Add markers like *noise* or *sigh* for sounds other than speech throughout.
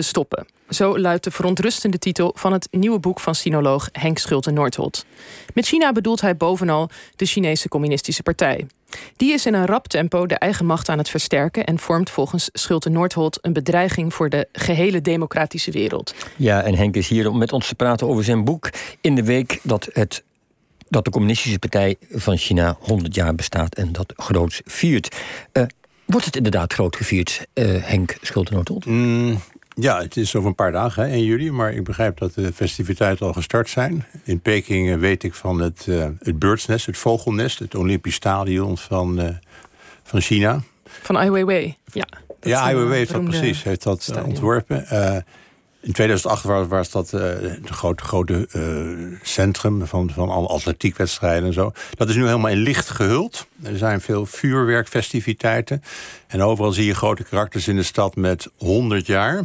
te stoppen. Zo luidt de verontrustende titel van het nieuwe boek van sinoloog Henk Schulte-Noordholt. Met China bedoelt hij bovenal de Chinese Communistische Partij. Die is in een rap tempo de eigen macht aan het versterken en vormt volgens Schulte-Noordholt een bedreiging voor de gehele democratische wereld. Ja, en Henk is hier om met ons te praten over zijn boek in de week dat het dat de Communistische Partij van China 100 jaar bestaat en dat groots viert. Uh, wordt het inderdaad groot gevierd, uh, Henk Schulte-Noordholt? Mm, ja, het is over een paar dagen, hè, 1 juli. Maar ik begrijp dat de festiviteiten al gestart zijn. In Peking weet ik van het, uh, het Birdsnest, het vogelnest... het Olympisch Stadion van, uh, van China. Van Ai Weiwei, ja. Ja, Ai Weiwei heeft dat precies, heeft dat stadion. ontworpen. Uh, in 2008 was, was dat uh, het grote, grote uh, centrum van, van alle atletiekwedstrijden en zo. Dat is nu helemaal in licht gehuld. Er zijn veel vuurwerkfestiviteiten. En overal zie je grote karakters in de stad met 100 jaar.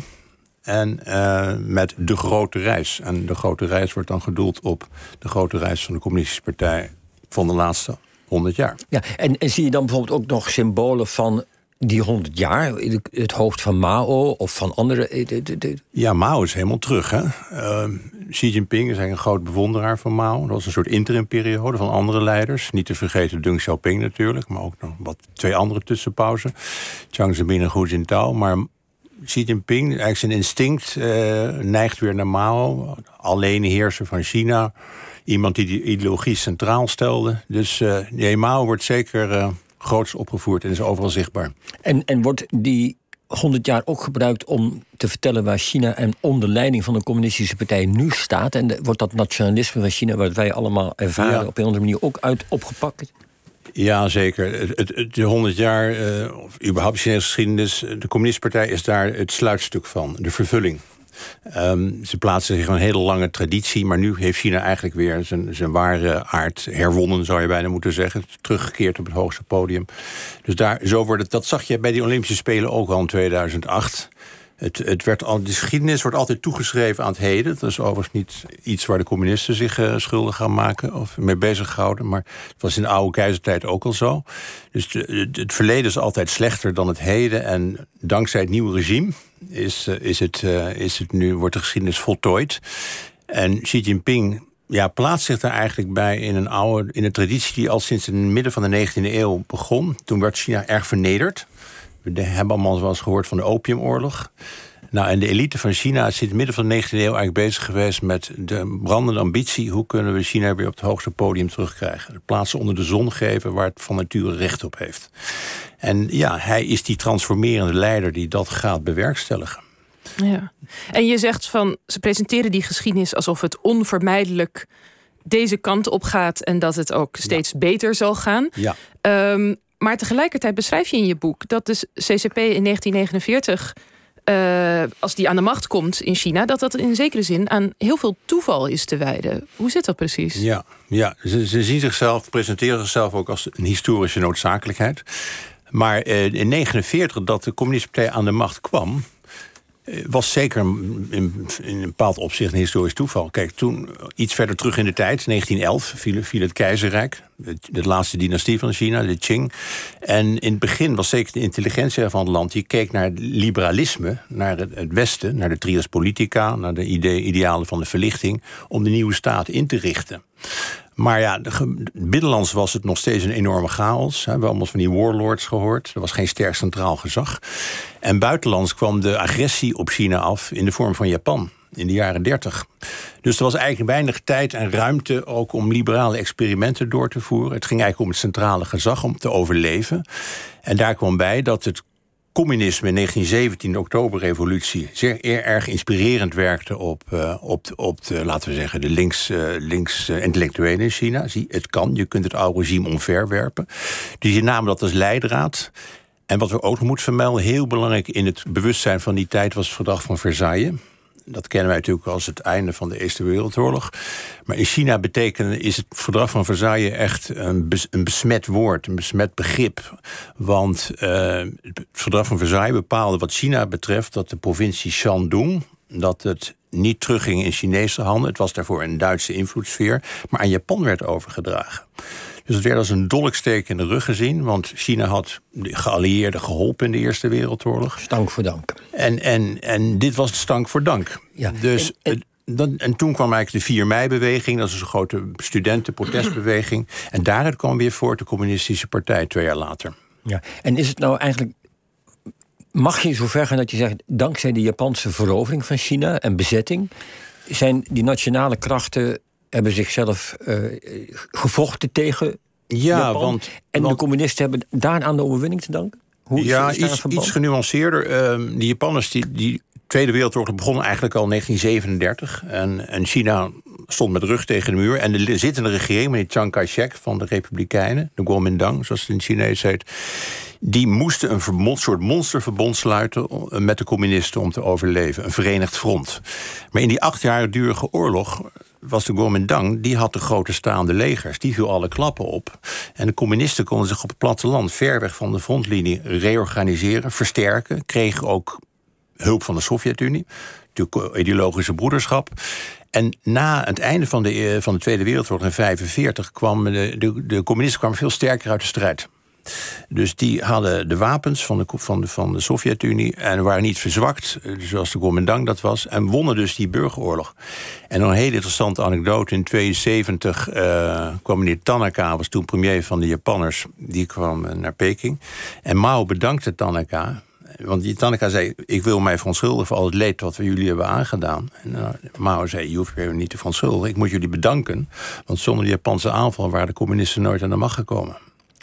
En uh, met de grote reis. En de grote reis wordt dan gedoeld op de grote reis van de Communistische Partij van de laatste 100 jaar. Ja, en, en zie je dan bijvoorbeeld ook nog symbolen van die 100 jaar, het hoofd van Mao of van andere. Eh, ja, Mao is helemaal terug. Hè? Uh, Xi Jinping is een groot bewonderaar van Mao. Dat was een soort interimperiode van andere leiders. Niet te vergeten Deng Xiaoping natuurlijk, maar ook nog wat twee andere tussenpauzen. Jiang Zemin en Hu Jintao. Maar Xi Jinping, eigenlijk zijn instinct, uh, neigt weer naar Mao. Alleen heerser van China. Iemand die die ideologie centraal stelde. Dus uh, nee, Mao wordt zeker groots opgevoerd en is overal zichtbaar. En, en wordt die 100 jaar ook gebruikt om te vertellen waar China en onder leiding van de communistische partij nu staat? En wordt dat nationalisme van China, wat wij allemaal ervaren, op een andere manier ook uit opgepakt? Ja, zeker. Het, de 100 jaar, uh, of überhaupt Chinese geschiedenis, de communistische partij is daar het sluitstuk van, de vervulling. Um, ze plaatsen zich een hele lange traditie, maar nu heeft China eigenlijk weer zijn, zijn ware aard herwonnen, zou je bijna moeten zeggen. Teruggekeerd op het hoogste podium. Dus daar, zo wordt het, dat zag je bij die Olympische Spelen ook al in 2008. Het, het werd al, de geschiedenis wordt altijd toegeschreven aan het heden. Dat is overigens niet iets waar de communisten zich uh, schuldig gaan maken of mee bezighouden. Maar het was in de oude keizertijd ook al zo. Dus het verleden is altijd slechter dan het heden. En dankzij het nieuwe regime is, uh, is, het, uh, is het nu, wordt de geschiedenis voltooid. En Xi Jinping ja, plaatst zich daar eigenlijk bij in een oude in een traditie die al sinds het midden van de 19e eeuw begon. Toen werd China erg vernederd. We hebben allemaal wel eens gehoord van de opiumoorlog. Nou, en de elite van China is sinds het midden van de 19e eeuw eigenlijk bezig geweest met de brandende ambitie. Hoe kunnen we China weer op het hoogste podium terugkrijgen? De plaatsen onder de zon geven waar het van nature recht op heeft. En ja, hij is die transformerende leider die dat gaat bewerkstelligen. Ja. En je zegt van ze presenteren die geschiedenis alsof het onvermijdelijk deze kant op gaat en dat het ook steeds beter zal gaan. Ja. Um, maar tegelijkertijd beschrijf je in je boek dat de CCP in 1949, uh, eh, als die aan de macht komt in China, dat dat in zekere zin aan heel veel toeval is te wijden. Hoe zit dat precies? Ja, ja ze, zien zichzelf, presenteren zichzelf ook als een historische noodzakelijkheid. Maar uh, in 1949, dat de Communistische Partij aan de macht kwam, eh, was zeker in, in, een bepaald opzicht een historisch toeval. Kijk, toen, iets verder terug in de tijd, 1911, viel, viel het keizerrijk. De, laatste dynastie van China, de Qing. En in het begin was zeker de intelligentie van het land... die keek naar het liberalisme, naar het, Westen... naar de trias politica, naar de ide idealen van de verlichting... om de nieuwe staat in te richten. Maar ja, binnenlands was het nog steeds een enorme chaos. We hebben allemaal van die warlords gehoord. Er was geen sterk centraal gezag. En buitenlands kwam de agressie op China af in de vorm van Japan in de jaren 30. Dus er was eigenlijk weinig tijd en ruimte ook om liberale experimenten door te voeren. Het ging eigenlijk om het centrale gezag om te overleven. En daar kwam bij dat het communisme in 1917, de Oktoberrevolutie, zeer erg inspirerend werkte op, uh, op, op de, laten we zeggen, de links, uh, links uh, intellectuelen in China. Zie, het kan, je kunt het oude regime omverwerpen. Dus die namen dat als leidraad. En wat we ook nog moeten vermelden, heel belangrijk in het bewustzijn van die tijd was het verdrag van Versailles dat kennen wij natuurlijk als het einde van de Eerste Wereldoorlog. Maar in China betekent, is het verdrag van Versailles echt een, een besmet woord, een besmet begrip. Want uh, het verdrag van Versailles bepaalde wat China betreft dat de provincie Shandong, dat het niet terugging in Chinese handen. Het was daarvoor een Duitse invloedssfeer, maar aan Japan werd overgedragen. Dus het werd als een dolksteek in de rug gezien. Want China had de geallieerden geholpen in de Eerste Wereldoorlog. Stank voor dank. En, en, en dit was de stank voor dank. Ja. Dus... En, dan, en toen kwam eigenlijk de 4 mei-beweging. Dat is een grote studentenprotestbeweging. En daaruit kwam weer voort de Communistische Partij twee jaar later. Ja, en is het nou eigenlijk mag je zover gaan dat je zegt, dankzij de Japanse verovering van China en bezetting, zijn die nationale krachten hebben zichzelf uh, gevochten tegen ja, Japan, want, en de communisten hebben daar aan de overwinning te danken? Hoe ja, iets, iets genuanceerder. Uh, die Japanners die, die Tweede Wereldoorlog begon eigenlijk al in 1937. En, en China stond met rug tegen de muur. En de zittende regering, meneer Chiang Kai-shek van de Republikeinen, de Kuomintang, zoals het in Chinees heet, die moesten een soort monsterverbond sluiten met de communisten om te overleven. Een verenigd front. Maar in die acht jaar durige oorlog was de Kuomintang, die had de grote staande legers. Die viel alle klappen op. En de communisten konden zich op het platteland, ver weg van de frontlinie, reorganiseren, versterken. Kregen ook hulp van de Sovjet-Unie. Natuurlijk ideologische broederschap. En na het einde van de, eh, van de Tweede Wereldoorlog in 1945 kwam de, de, de communisten kwamen veel sterker uit de strijd. Dus die hadden de wapens van de, van de, van de Sovjet-Unie en waren niet verzwakt, eh, zoals de Kuomintang dat was, en wonnen dus die burgeroorlog. En een hele interessante anekdote: in 1972 uh, kwam meneer Tanaka, was toen premier van de Japanners, die kwam naar Peking. En Mao bedankte Tanaka want die Tanneka zei, ik wil mij verontschuldigen voor al het leed wat we jullie hebben aangedaan. En Mao zei, je hoeft je niet te verontschuldigen. Ik moet jullie bedanken. Want zonder die Japanse aanval waren de communisten nooit aan de macht gekomen.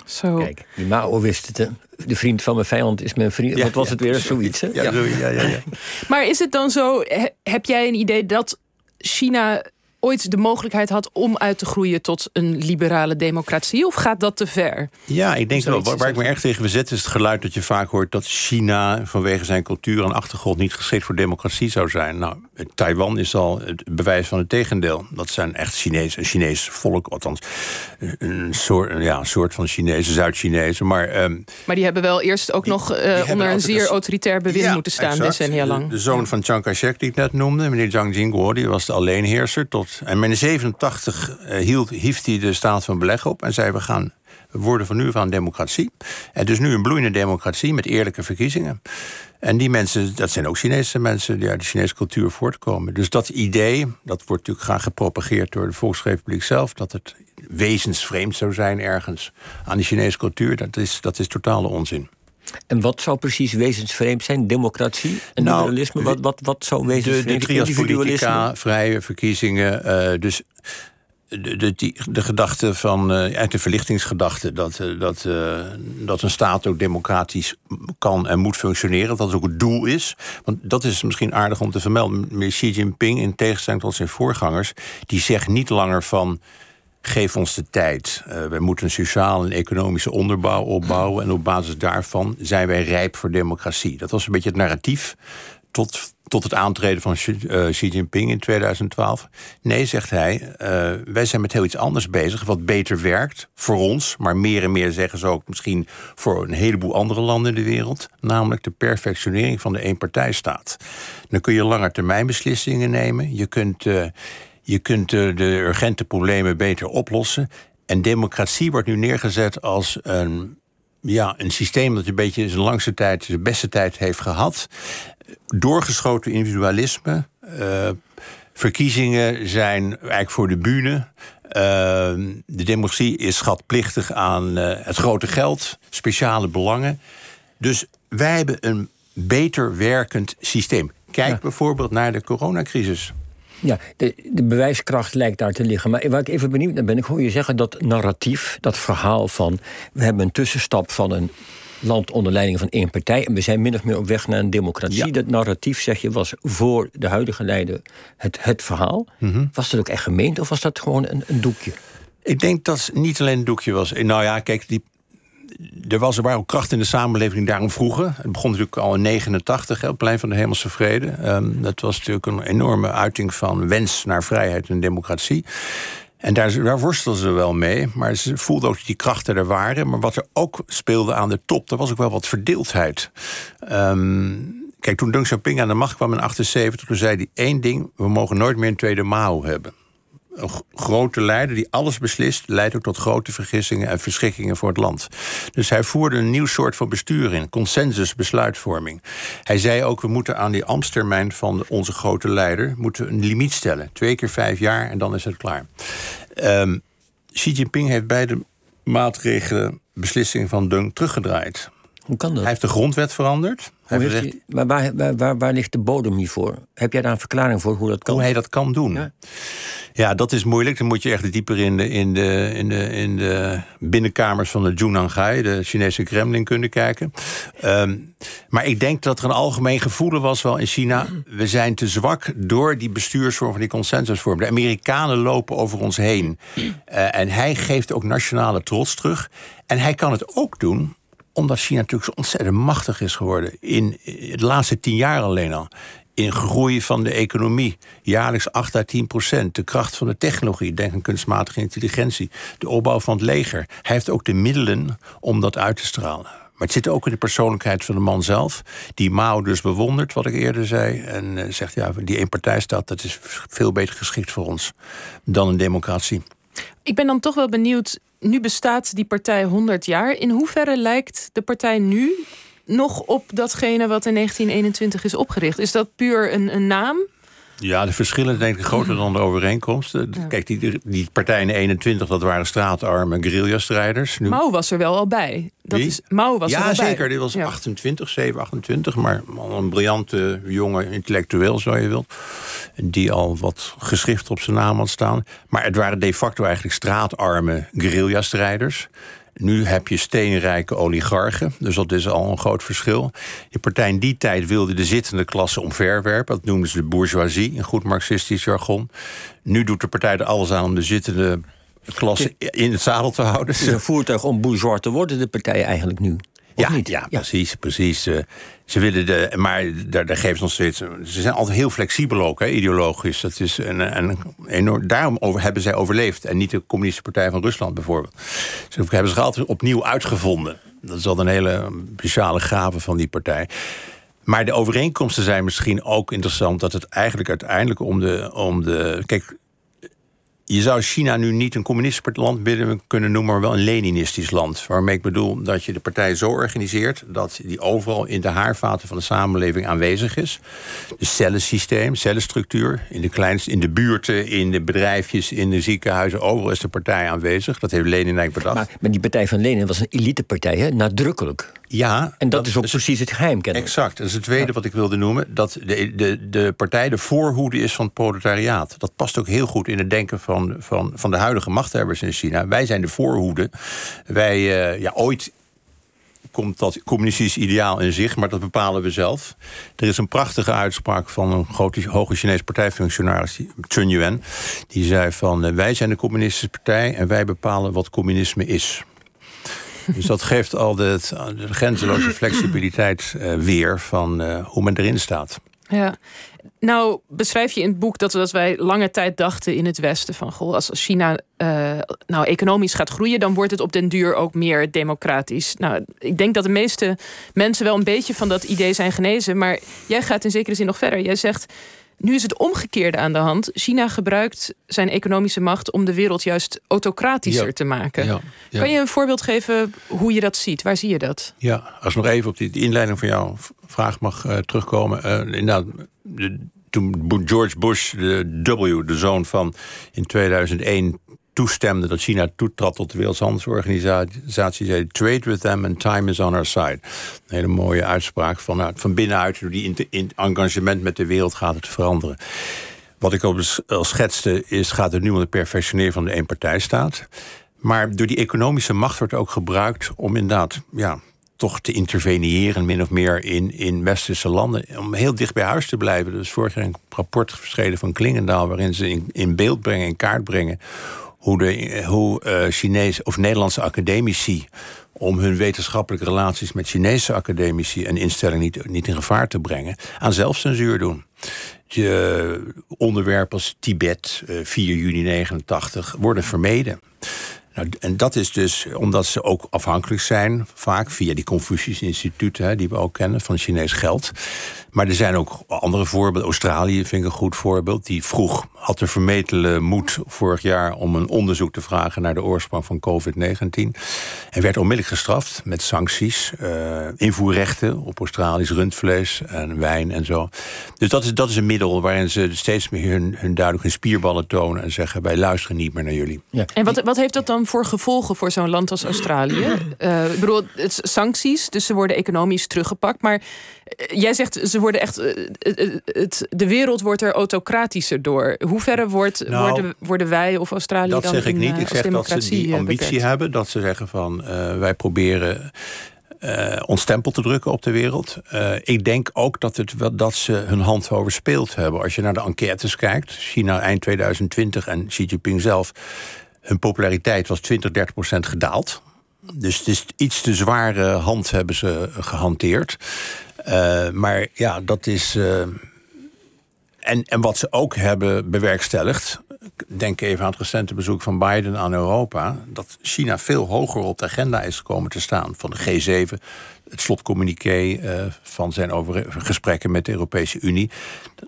Zo. Kijk, die Mao wist het. Hè? De vriend van mijn vijand is mijn vriend. wat was het weer? Zoiets, hè? Ja, ja. Ja, ja, *laughs* Maar is het dan zo, heb jij een idee dat China ooit de mogelijkheid had om uit te groeien tot een liberale democratie? Of gaat dat te ver? Ja, ik denk wel. Waar, ik me erg tegen verzet is het geluid dat je vaak hoort dat China vanwege zijn cultuur en achtergrond niet geschikt voor democratie zou zijn. Nou, Taiwan is al het bewijs van het tegendeel. Dat zijn echt Chinees, een Chinees volk, althans een soort, ja, een soort van Chinese, Zuid-Chinezen. Maar, ehm, maar die hebben wel eerst ook nog uh, onder een zeer autoritair bewind moeten staan, exact. decennia lang. De, zoon van Chiang Kai-shek, die ik net noemde, meneer Jiang Jingguo, die was de alleenheerser tot en in 87 uh, hield, hief hij de staat van beleg op en zei: We gaan worden van nu aan democratie. En dus nu een bloeiende democratie met eerlijke verkiezingen. En die mensen, dat zijn ook Chinese mensen die uit de Chinese cultuur voortkomen. Dus dat idee, dat wordt natuurlijk graag gepropageerd door de Volksrepubliek zelf, dat het wezensvreemd zou zijn ergens aan de Chinese cultuur, dat is, dat is totale onzin. En wat zou precies wezensvreemd zijn? Democratie en nou, liberalisme? Wat, wat, wat zou wezensvreemd zijn? De, de politica, vrije verkiezingen. Uh, dus de, de, de gedachte van, uh, de verlichtingsgedachte, dat, uh, dat, uh, dat een staat ook democratisch kan en moet functioneren, dat dat ook het doel is. Want dat is misschien aardig om te vermelden. Xi Jinping, in tegenstelling tot zijn voorgangers, die zegt niet langer van geef ons de tijd. Uh, wij moeten een sociaal en economische onderbouw opbouwen. En op basis daarvan zijn wij rijp voor democratie. Dat was een beetje het narratief tot, tot het aantreden van Xi, uh, Xi Jinping in 2012. Nee, zegt hij, uh, wij zijn met heel iets anders bezig. Wat beter werkt voor ons. Maar meer en meer zeggen ze ook misschien voor een heleboel andere landen in de wereld. Namelijk de perfectionering van de eenpartijstaat. Dan kun je langetermijnbeslissingen nemen. Je kunt je kunt de urgente problemen beter oplossen. En democratie wordt nu neergezet als een, ja, een systeem dat een beetje zijn langste tijd, de beste tijd heeft gehad. Doorgeschoten individualisme. Uh, verkiezingen zijn eigenlijk voor de bühne. Uh, de democratie is schatplichtig aan uh, het grote geld, speciale belangen. Dus wij hebben een beter werkend systeem. Kijk bijvoorbeeld naar de coronacrisis. Ja, de, de, bewijskracht lijkt daar te liggen. Maar waar ik even benieuwd naar ben, ik hoor je zeggen dat narratief, dat verhaal van we hebben een tussenstap van een land onder leiding van één partij en we zijn min of meer op weg naar een democratie. Dat narratief, zeg je, was voor de huidige leider het, het verhaal. Mhm. Was dat ook echt gemeend of was dat gewoon een, een doekje? Ik denk dat het niet alleen een doekje was. Nou ja, kijk, die er was er waren ook kracht in de samenleving daarom vroegen. Het begon natuurlijk al in 89, hè, op plein van de Hemelse Vrede. Um, dat was natuurlijk een enorme uiting van wens naar vrijheid en democratie. En daar, worstelden ze wel mee. Maar ze voelden ook dat die krachten er waren. Maar wat er ook speelde aan de top, er was ook wel wat verdeeldheid. Um, kijk, toen Deng Xiaoping aan de macht kwam in 78, toen zei hij één ding: we mogen nooit meer een tweede Mao hebben. Een grote leider die alles beslist, leidt ook tot grote vergissingen en verschrikkingen voor het land. Dus hij voerde een nieuw soort van bestuur in, consensus besluitvorming. Hij zei ook, we moeten aan die ambtstermijn van onze grote leider moeten een limiet stellen. Twee keer vijf jaar en dan is het klaar. Um, Xi Jinping heeft beide maatregelen, beslissingen van Deng teruggedraaid. Hoe kan dat? Hij heeft de grondwet veranderd. Heeft waar, waar, waar, ligt de bodem hiervoor? Heb jij daar een verklaring voor hoe dat kan? Hoe hij dat kan doen? Ja. Ja, dat is moeilijk. Dan moet je echt dieper in de, in de, in de, in de binnenkamers van de Junangai, de Chinese Kremlin, kunnen kijken. Um, maar ik denk dat er een algemeen gevoel was wel in China. We zijn te zwak door die bestuursvorm van die consensusvorm. De Amerikanen lopen over ons heen. Uh, en hij geeft ook nationale trots terug. En hij kan het ook doen omdat China natuurlijk zo ontzettend machtig is geworden. In de laatste tien jaar alleen al in groei van de economie. Jaarlijks 8 à 10 procent. De kracht van de technologie, denk aan kunstmatige intelligentie. De opbouw van het leger. Hij heeft ook de middelen om dat uit te stralen. Maar het zit ook in de persoonlijkheid van de man zelf. Die Mao dus bewondert, wat ik eerder zei. En uh, zegt, ja, die eenpartijstaat, dat is veel beter geschikt voor ons dan een democratie. Ik ben dan toch wel benieuwd, nu bestaat die partij 100 jaar. In hoeverre lijkt de partij nu nog op datgene wat in 1921 is opgericht? Is dat puur een, een naam? Ja, de verschillen denk ik groter dan de overeenkomsten. Kijk, die, die partijen in 21, dat waren straatarme guerrilla-strijders. Nu... Mao was er wel al bij. Dat is, Mao was ja, er al zeker. Bij. Dit was 28, 7, 28. Maar een briljante jonge intellectueel, zo je wilt. Die al wat geschrift op zijn naam had staan. Maar het waren de facto eigenlijk straatarme guerrilla-strijders. Nu heb je steenrijke oligarchen, dus dat is al een groot verschil. De partij in die tijd wilde de zittende klasse omverwerpen. Dat noemden ze de bourgeoisie, in goed marxistisch jargon. Nu doet de partij er alles aan om de zittende klasse in het zadel te houden. Het is een voertuig om bourgeois te worden, de partij eigenlijk nu. Ja, niet? ja, precies, precies. Uh, ze willen de, maar daar, daar geven ze nog steeds. Ze zijn altijd heel flexibel ook, hè, ideologisch. Dat is een, een enorm, daarom over, hebben zij overleefd. En niet de Communistische Partij van Rusland bijvoorbeeld. Ze hebben zich altijd opnieuw uitgevonden. Dat is altijd een hele speciale gave van die partij. Maar de overeenkomsten zijn misschien ook interessant. Dat het eigenlijk uiteindelijk om de. Om de kijk, je zou China nu niet een communistisch land binnen kunnen noemen, maar wel een Leninistisch land. Waarmee ik bedoel dat je de partij zo organiseert dat die overal in de haarvaten van de samenleving aanwezig is. De cellensysteem, cellenstructuur, in de kleinste, in de buurten, in de bedrijfjes, in de ziekenhuizen, overal is de partij aanwezig. Dat heeft Lenin eigenlijk bedacht. Maar, maar die partij van Lenin was een elitepartij, hè? nadrukkelijk. Ja. En dat, is ook precies het geheim, kennen. Exact. Dat is het tweede wat ik wilde noemen. Dat de, de, de partij de voorhoede is van het proletariaat. Dat past ook heel goed in het denken van, van, van de huidige machthebbers in China. Wij zijn de voorhoede. Wij, uh, ja, ooit komt dat communistisch ideaal in zich, maar dat bepalen we zelf. Er is een prachtige uitspraak van een grote, hoge Chinese partijfunctionaris, Chun Yuan. Die zei van, uh, wij zijn de communistische partij en wij bepalen wat communisme is. Dus dat geeft al de, grenzeloze flexibiliteit uh, weer van uh, hoe men erin staat. Ja, nou beschrijf je in het boek dat, dat wij lange tijd dachten in het Westen van goh, als China uh, nou economisch gaat groeien, dan wordt het op den duur ook meer democratisch. Nou, ik denk dat de meeste mensen wel een beetje van dat idee zijn genezen, maar jij gaat in zekere zin nog verder. Jij zegt nu is het omgekeerde aan de hand. China gebruikt zijn economische macht om de wereld juist autocratischer te maken. Ja, ja. Kan je een voorbeeld geven hoe je dat ziet? Waar zie je dat? Ja, als ik nog even op die, die inleiding van jouw vraag mag uh, terugkomen. Uh, inderdaad, de, toen George Bush, de W, de zoon van in 2001 toestemde dat China toetrad tot de Wereldhandelsorganisatie, zei trade with them and time is on our side. Een hele mooie uitspraak van, nou, van binnenuit, door die in, engagement met de wereld gaat het veranderen. Wat ik al schetste is, gaat het nu om het perfectioneren van de eenpartijstaat. Maar door die economische macht wordt ook gebruikt om inderdaad, ja, toch te interveneren, min of meer, in, in westerse landen. Om heel dicht bij huis te blijven. Dus vorig jaar een rapport verschenen van Klingendaal... waarin ze in, in beeld brengen, in kaart brengen hoe, de, hoe uh, Chinese of Nederlandse academici om hun wetenschappelijke relaties met Chinese academici en instellingen niet, niet in gevaar te brengen, aan zelfcensuur doen. Onderwerpen als Tibet, 4 eh, juni 89, worden vermeden. Nou, en dat is dus omdat ze ook afhankelijk zijn, vaak via die Confucius-instituten, die we ook kennen, van Chinees geld. Maar er zijn ook andere voorbeelden. Australië vind ik een goed voorbeeld. Die vroeg, had de vermetele moed vorig jaar om een onderzoek te vragen naar de oorsprong van COVID-19. En werd onmiddellijk gestraft met sancties, uh, invoerrechten op Australisch rundvlees en wijn en zo. Dus dat is, dat is een middel waarin ze steeds meer hun, hun duidelijk hun spierballen tonen en zeggen: wij luisteren niet meer naar jullie. Ja. En wat, wat heeft dat dan voor gevolgen voor zo'n land als Australië? Uh, *clears throat* ik bedoel, het sancties, dus ze worden economisch teruggepakt. Maar eh, jij zegt ze worden echt. Eh, het, de wereld wordt er autocratischer door. Hoe verre wordt, nou, worden, worden wij of Australië dat dan zeg ik niet. Ik zeg dat ze die ambitie hebben. Dat ze zeggen van uh, wij proberen. Uh, ons stempel te drukken op de wereld. Uh, ik denk ook dat, het, dat ze hun hand overspeeld hebben. Als je naar de enquêtes kijkt, China eind 2020 en Xi Jinping zelf hun populariteit was 20, 30 procent gedaald. Dus het is iets te zware hand hebben ze gehanteerd. Uh, maar ja, dat is. Uh, en, en wat ze ook hebben bewerkstelligd. Denk even aan het recente bezoek van Biden aan Europa. Dat China veel hoger op de agenda is gekomen te staan. Van de G7, het slotcommuniqué uh, van zijn over gesprekken met de Europese Unie.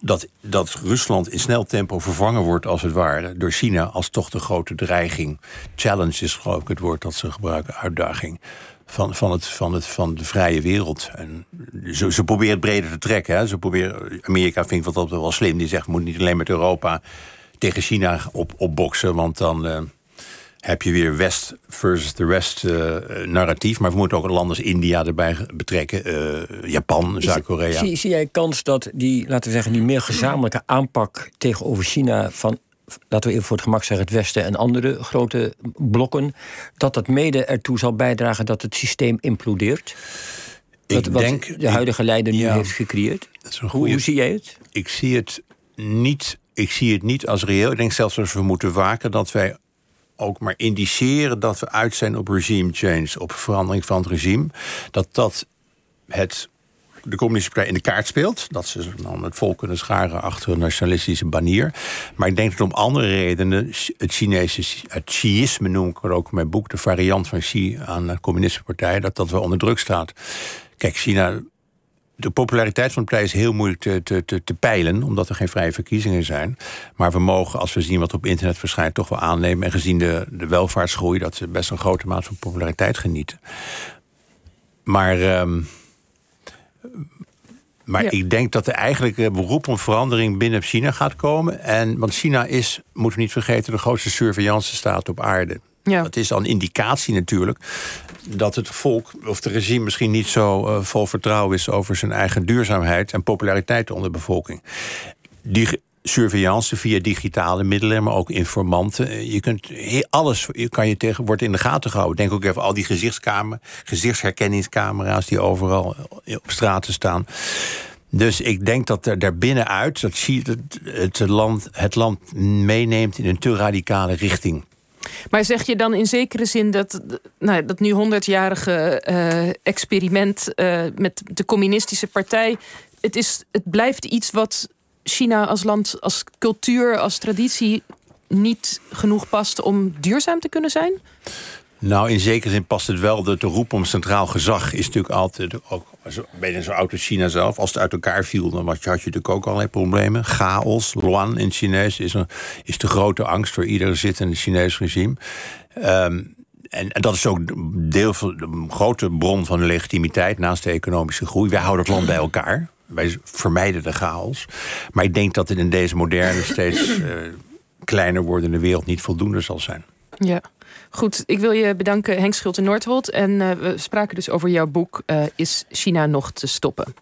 Dat, dat Rusland in snel tempo vervangen wordt, als het ware, door China als toch de grote dreiging. Challenge is geloof ik het woord dat ze gebruiken, uitdaging. Van, van, het, van, het, van de vrije wereld. En ze, ze proberen het breder te trekken. Hè. Ze proberen, Amerika vindt wat dat wel slim. Die zegt, moet niet alleen met Europa tegen China op, opboksen. Want dan, uh, heb je weer West versus de West uh, narratief. Maar we moeten ook landen als India erbij betrekken. Uh, Japan, Zuid-Korea. Zie, zie, jij kans dat die, laten we zeggen, die meer gezamenlijke aanpak tegenover China van. Laten we even voor het gemak zeggen, het Westen en andere grote blokken. dat dat mede ertoe zal bijdragen dat het systeem implodeert? Ik wat, denk, de huidige leider nu heeft gecreëerd. Hoe, hoe zie jij het? Ik zie het niet ik zie het niet als reëel. Ik denk zelfs dat we moeten waken dat wij ook maar indiceren dat we uit zijn op regime change, op verandering van het regime. Dat dat het de communistische partij in de kaart speelt. Dat ze dan het volk kunnen scharen achter een nationalistische banier. Maar ik denk dat om andere redenen het Chinese, het Xiisme noem ik er ook in mijn boek, de variant van Xi aan de communistische partij, dat dat wel onder druk staat. Kijk, China de populariteit van de partij is heel moeilijk te, te, te, te, peilen, omdat er geen vrije verkiezingen zijn. Maar we mogen, als we zien wat op internet verschijnt, toch wel aannemen. En gezien de, de welvaartsgroei, dat ze best een grote mate van populariteit genieten. Maar. Um, maar ik denk dat er eigenlijk een beroep om verandering binnen China gaat komen. En, want China is, moeten we niet vergeten, de grootste surveillance staat op aarde. Ja. Dat is een indicatie natuurlijk dat het volk of het regime misschien niet zo uh, vol vertrouwen is over zijn eigen duurzaamheid en populariteit onder de bevolking. Die surveillance via digitale middelen, maar ook informanten. Eh, je kunt alles kan je tegen, wordt in de gaten gehouden. Denk ook even al die gezichtskamer, gezichtsherkenningscamera's die overal op straten staan. Dus ik denk dat er daar binnenuit dat het, land, het land meeneemt in een te radicale richting. Maar zeg je dan in zekere zin dat nou, dat nu 100-jarige uh, experiment uh, met de communistische partij. Het, is, het blijft iets wat China als land, als cultuur, als traditie niet genoeg past om duurzaam te kunnen zijn? Nou, in zekere zin past het wel. De, roep om centraal gezag is natuurlijk altijd ook je zo oud als China zelf. Als het uit elkaar viel, dan had je, natuurlijk ook allerlei problemen. Chaos, Luan in Chinees, is, een, is de grote angst voor iedere zittende Chinees regime. Um, en, dat is ook deel van de grote bron van de legitimiteit naast de economische groei. Wij houden het land bij elkaar. Wij vermijden de chaos. Maar ik denk dat het in deze moderne, steeds uh, kleiner wordende wereld niet voldoende zal zijn. Ja. Goed, ik wil je bedanken Henk Schulte Noordholt. En uh, we spraken dus over jouw boek uh, Is China nog te stoppen?